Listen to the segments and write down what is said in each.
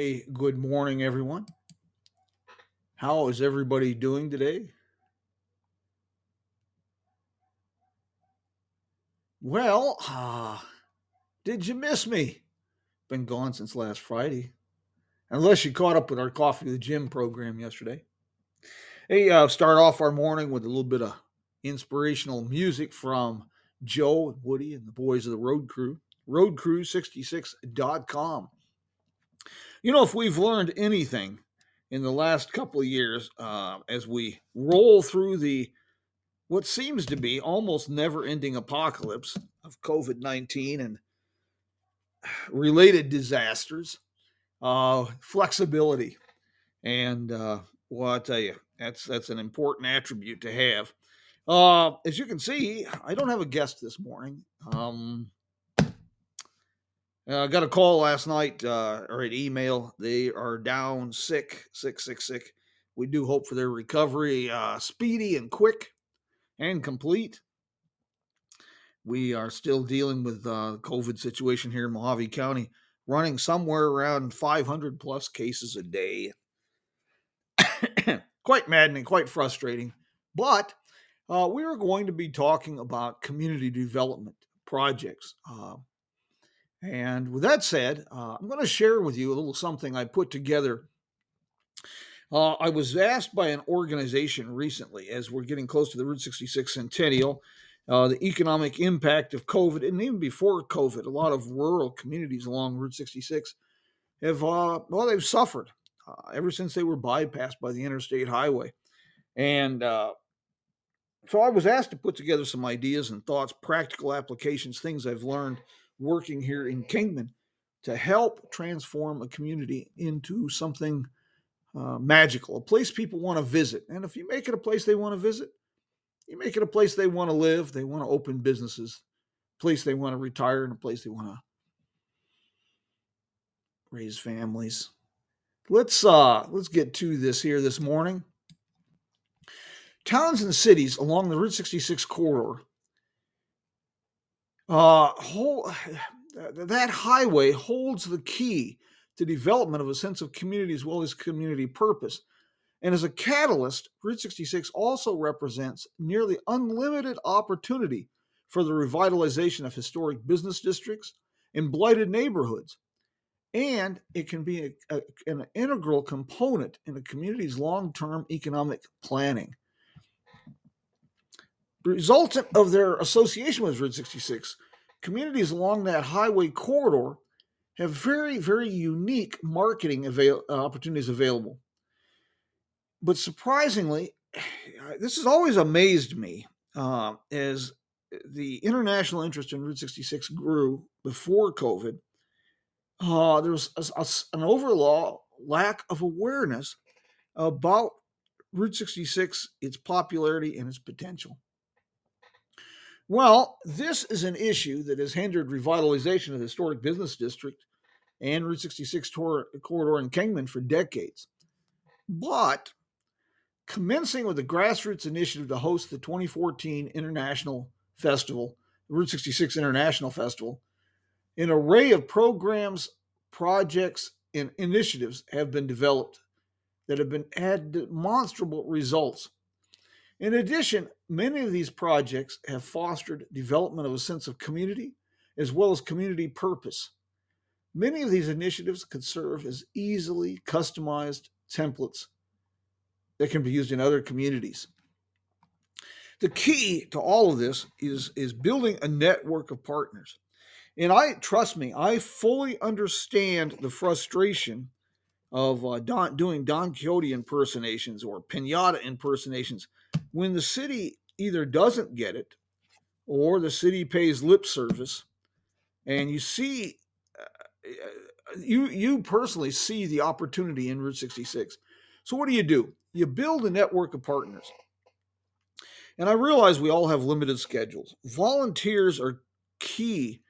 Hey, good morning, everyone. How is everybody doing today? Well, uh, did you miss me? Been gone since last Friday. Unless you caught up with our Coffee the Jim program yesterday. Hey, uh, start off our morning with a little bit of inspirational music from Joe and Woody and the boys of the Road Crew. Roadcrew66.com. You know, if we've learned anything in the last couple of years, uh, as we roll through the what seems to be almost never-ending apocalypse of COVID nineteen and related disasters, uh, flexibility, and uh, well, I tell you, that's that's an important attribute to have. Uh, as you can see, I don't have a guest this morning. Um, uh, I got a call last night uh, or an email. They are down sick, sick, sick, sick. We do hope for their recovery uh, speedy and quick and complete. We are still dealing with uh, the COVID situation here in Mohave County, running somewhere around 500 plus cases a day. quite maddening, quite frustrating. But uh, we are going to be talking about community development projects. And with that said, uh, I'm going to share with you a little something I put together. Uh, I was asked by an organization recently, as we're getting close to the Route 66 centennial, uh, the economic impact of COVID, and even before COVID, a lot of rural communities along Route 66 have, uh, well, they've suffered uh, ever since they were bypassed by the interstate highway. And uh, so I was asked to put together some ideas and thoughts, practical applications, things I've learned working here in Kingman to help transform a community into something uh, magical, a place people want to visit. And if you make it a place they want to visit, you make it a place they want to live, they want to open businesses, a place they want to retire, and a place they want to raise families. Let's uh let's get to this here this morning. Towns and cities along the Route 66 corridor uh, whole, that highway holds the key to development of a sense of community as well as community purpose. And as a catalyst, Route 66 also represents nearly unlimited opportunity for the revitalization of historic business districts and blighted neighborhoods. And it can be a, a, an integral component in a community's long term economic planning resultant of their association with Route 66, communities along that highway corridor have very, very unique marketing avail- uh, opportunities available. But surprisingly, this has always amazed me uh, as the international interest in Route 66 grew before COVID. Uh, there was a, a, an overall lack of awareness about Route 66, its popularity, and its potential. Well, this is an issue that has hindered revitalization of the historic business district and Route 66 tor- corridor in Kingman for decades. But commencing with the grassroots initiative to host the 2014 International Festival, Route 66 International Festival, an array of programs, projects, and initiatives have been developed that have been had demonstrable results in addition, many of these projects have fostered development of a sense of community as well as community purpose. Many of these initiatives could serve as easily customized templates that can be used in other communities. The key to all of this is, is building a network of partners. And I trust me, I fully understand the frustration of uh, Don, doing Don Quixote impersonations or pinata impersonations when the city either doesn't get it or the city pays lip service and you see uh, you you personally see the opportunity in route 66 so what do you do? You build a network of partners. And i realize we all have limited schedules. Volunteers are key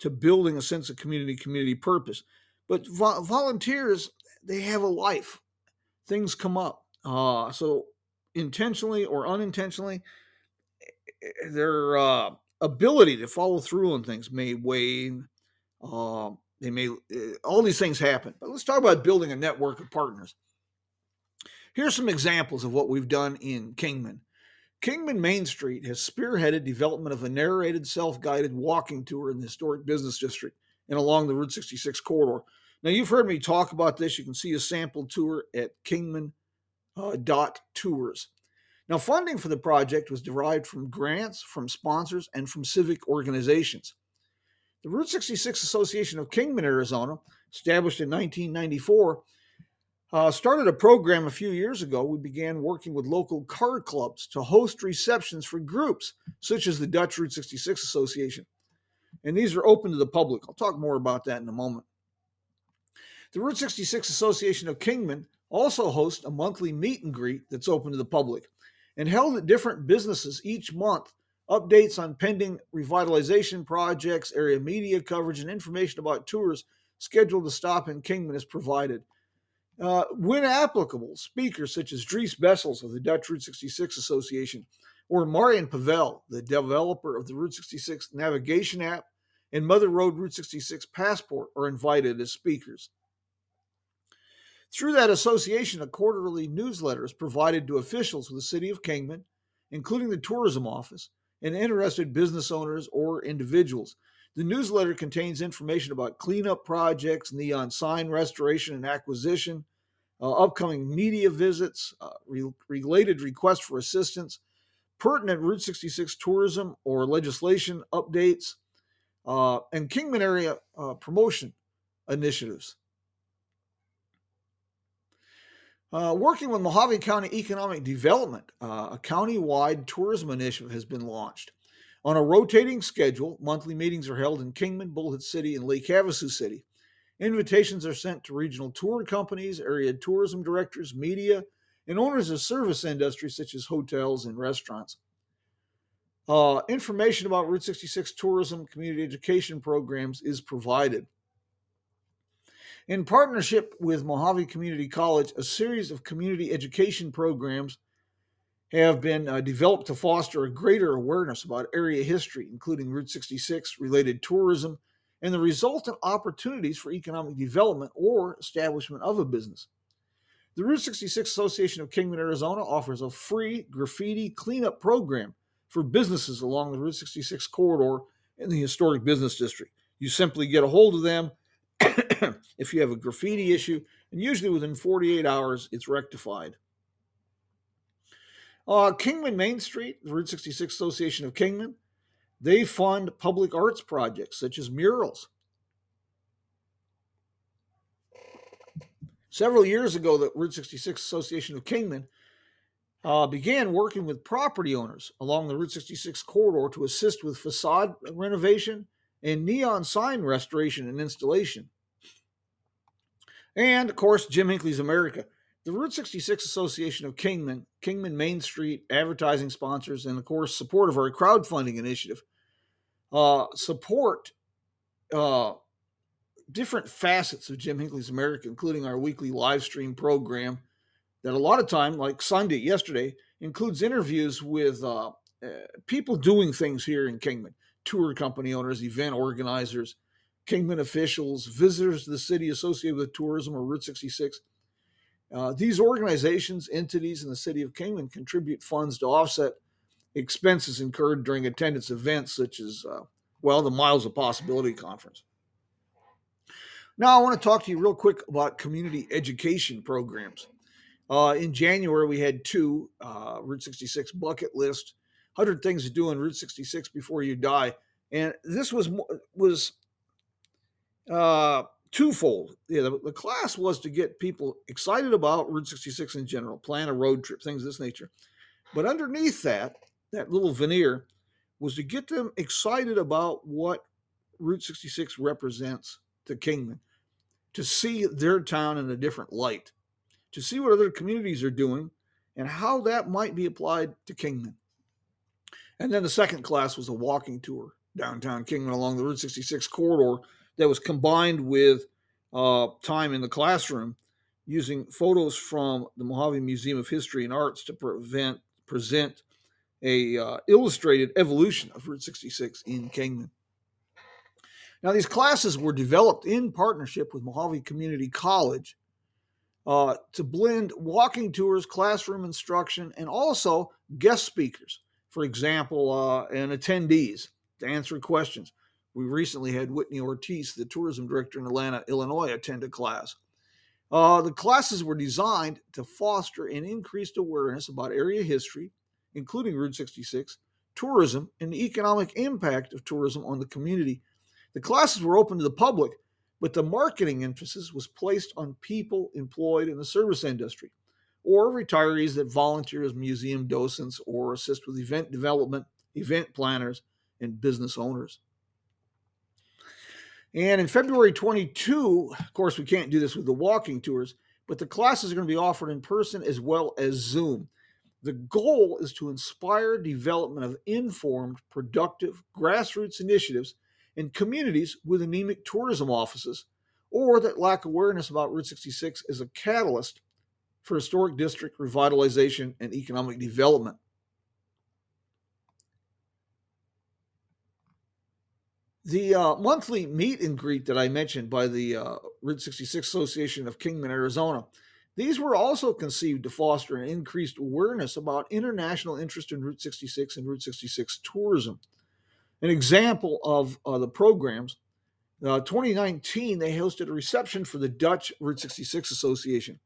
to building a sense of community community purpose. But vo- volunteers they have a life. Things come up. Uh, so intentionally or unintentionally eh, eh, their uh, ability to follow through on things may wane. Uh, they may uh, all these things happen. But let's talk about building a network of partners. Here's some examples of what we've done in Kingman. Kingman Main Street has spearheaded development of a narrated self-guided walking tour in the historic business district and along the Route 66 corridor. Now you've heard me talk about this. You can see a sample tour at Kingman uh, dot tours. Now, funding for the project was derived from grants, from sponsors, and from civic organizations. The Route 66 Association of Kingman, Arizona, established in 1994, uh, started a program a few years ago. We began working with local car clubs to host receptions for groups such as the Dutch Route 66 Association. And these are open to the public. I'll talk more about that in a moment. The Route 66 Association of Kingman also hosts a monthly meet and greet that's open to the public and held at different businesses each month. Updates on pending revitalization projects, area media coverage, and information about tours scheduled to stop in Kingman is provided. Uh, when applicable, speakers such as Dries Bessels of the Dutch Route 66 Association or Marian Pavel, the developer of the Route 66 navigation app and Mother Road Route 66 passport, are invited as speakers. Through that association, a quarterly newsletter is provided to officials of the City of Kingman, including the tourism office, and interested business owners or individuals. The newsletter contains information about cleanup projects, neon sign restoration and acquisition, uh, upcoming media visits, uh, re- related requests for assistance, pertinent Route 66 tourism or legislation updates, uh, and Kingman area uh, promotion initiatives. Uh, working with Mohave County Economic Development, uh, a county-wide tourism initiative has been launched. On a rotating schedule, monthly meetings are held in Kingman, Bullhead City, and Lake Havasu City. Invitations are sent to regional tour companies, area tourism directors, media, and owners of service industries such as hotels and restaurants. Uh, information about Route 66 tourism community education programs is provided. In partnership with Mohave Community College, a series of community education programs have been uh, developed to foster a greater awareness about area history, including Route 66 related tourism and the resultant opportunities for economic development or establishment of a business. The Route 66 Association of Kingman, Arizona offers a free graffiti cleanup program for businesses along the Route 66 corridor in the historic business district. You simply get a hold of them if you have a graffiti issue, and usually within 48 hours, it's rectified. Uh, Kingman Main Street, the Route 66 Association of Kingman, they fund public arts projects such as murals. Several years ago, the Route 66 Association of Kingman uh, began working with property owners along the Route 66 corridor to assist with facade renovation and neon sign restoration and installation. And of course, Jim Hinckley's America. The Route 66 Association of Kingman, Kingman Main Street advertising sponsors, and of course, support of our crowdfunding initiative uh, support uh, different facets of Jim Hinckley's America, including our weekly live stream program that a lot of time, like Sunday, yesterday, includes interviews with uh, uh, people doing things here in Kingman, tour company owners, event organizers, Kingman officials, visitors to the city associated with tourism or Route 66. Uh, these organizations, entities in the city of Kingman contribute funds to offset expenses incurred during attendance events such as, uh, well, the Miles of Possibility Conference. Now, I want to talk to you real quick about community education programs. Uh, in January, we had two uh, Route 66 bucket list 100 Things to Do on Route 66 Before You Die. And this was was uh, twofold. Yeah, the, the class was to get people excited about Route 66 in general, plan a road trip, things of this nature. But underneath that, that little veneer was to get them excited about what Route 66 represents to Kingman, to see their town in a different light, to see what other communities are doing and how that might be applied to Kingman. And then the second class was a walking tour downtown Kingman along the Route 66 corridor that was combined with uh, time in the classroom using photos from the Mohave Museum of History and Arts to prevent, present a uh, illustrated evolution of Route 66 in Kingman. Now, these classes were developed in partnership with Mohave Community College uh, to blend walking tours, classroom instruction, and also guest speakers. For example, uh, and attendees to answer questions. We recently had Whitney Ortiz, the tourism director in Atlanta, Illinois, attend a class. Uh, the classes were designed to foster an increased awareness about area history, including Route 66, tourism, and the economic impact of tourism on the community. The classes were open to the public, but the marketing emphasis was placed on people employed in the service industry or retirees that volunteer as museum docents or assist with event development, event planners, and business owners. And in February 22, of course, we can't do this with the walking tours, but the classes are going to be offered in person as well as Zoom. The goal is to inspire development of informed, productive grassroots initiatives in communities with anemic tourism offices or that lack awareness about Route 66 as a catalyst for historic district revitalization and economic development. The uh, monthly meet and greet that I mentioned by the uh, Route 66 Association of Kingman, Arizona, these were also conceived to foster an increased awareness about international interest in Route 66 and Route 66 tourism. An example of uh, the programs, uh, 2019, they hosted a reception for the Dutch Route 66 Association.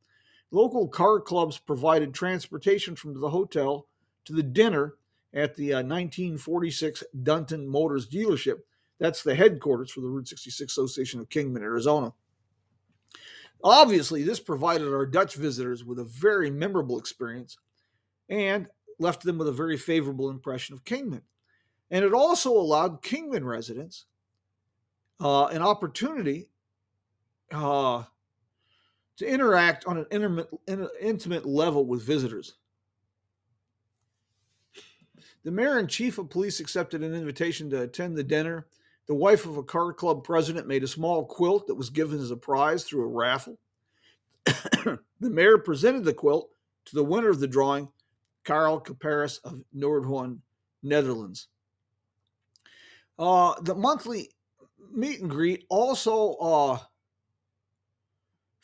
Local car clubs provided transportation from the hotel to the dinner at the uh, 1946 Dunton Motors dealership that's the headquarters for the Route 66 Association of Kingman, Arizona. Obviously, this provided our Dutch visitors with a very memorable experience and left them with a very favorable impression of Kingman. And it also allowed Kingman residents uh, an opportunity uh, to interact on an intimate, level with visitors. The mayor and chief of police accepted an invitation to attend the dinner the wife of a car club president made a small quilt that was given as a prize through a raffle. the mayor presented the quilt to the winner of the drawing, Karel Kaparis of Noordhorn, Netherlands. Uh, the monthly meet and greet also uh,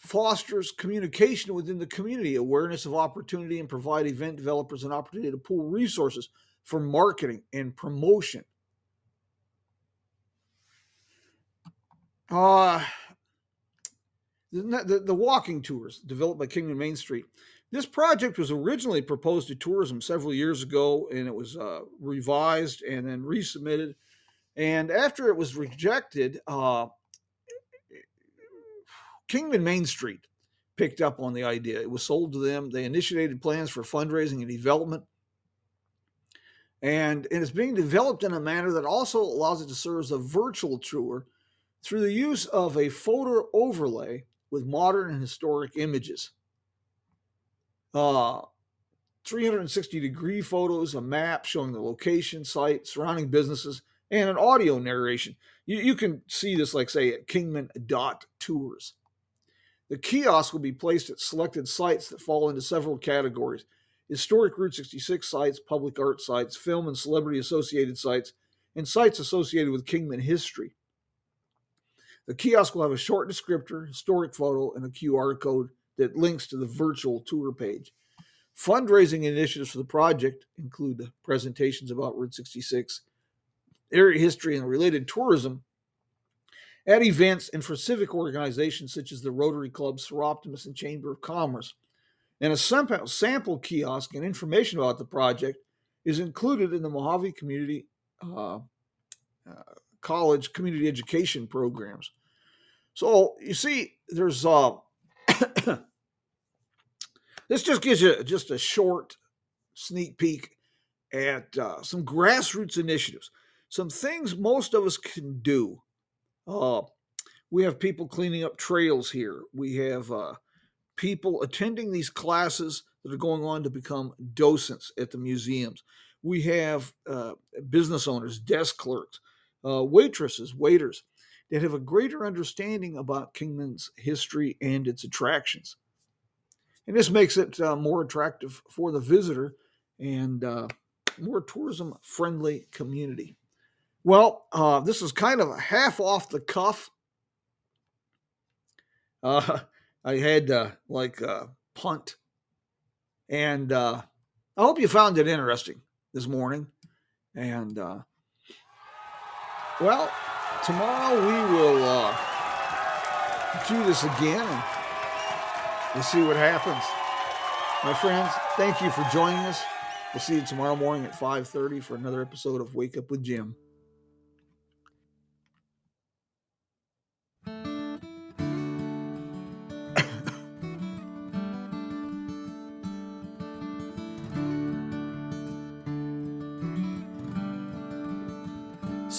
fosters communication within the community, awareness of opportunity, and provide event developers an opportunity to pool resources for marketing and promotion. Uh, the, the, the walking tours developed by Kingman Main Street. This project was originally proposed to tourism several years ago, and it was uh, revised and then resubmitted. And after it was rejected, uh, Kingman Main Street picked up on the idea. It was sold to them. They initiated plans for fundraising and development. And, and it's being developed in a manner that also allows it to serve as a virtual tour through the use of a photo overlay with modern and historic images. Uh, 360 degree photos, a map showing the location, site, surrounding businesses, and an audio narration. You, you can see this, like, say, at Kingman Dot Tours. The kiosk will be placed at selected sites that fall into several categories historic Route 66 sites, public art sites, film and celebrity associated sites, and sites associated with Kingman history. The kiosk will have a short descriptor, historic photo, and a QR code that links to the virtual tour page. Fundraising initiatives for the project include presentations about Route 66, area history, and related tourism at events and for civic organizations such as the Rotary Club, Soroptimist, and Chamber of Commerce. And a sample kiosk and information about the project is included in the Mohave Community uh, uh, College community education programs. So you see, there's uh, this just gives you just a short sneak peek at uh, some grassroots initiatives, some things most of us can do. Uh, we have people cleaning up trails here. We have uh, people attending these classes that are going on to become docents at the museums. We have uh, business owners, desk clerks, uh, waitresses, waiters that have a greater understanding about Kingman's history and its attractions. And this makes it uh, more attractive for the visitor and uh, more tourism friendly community. Well, uh, this is kind of a half off the cuff. Uh, I had uh, like punt. And uh, I hope you found it interesting this morning. And uh, well, tomorrow we will uh, do this again and we'll see what happens. My friends, thank you for joining us. We'll see you tomorrow morning at 5:30 for another episode of Wake Up with Jim.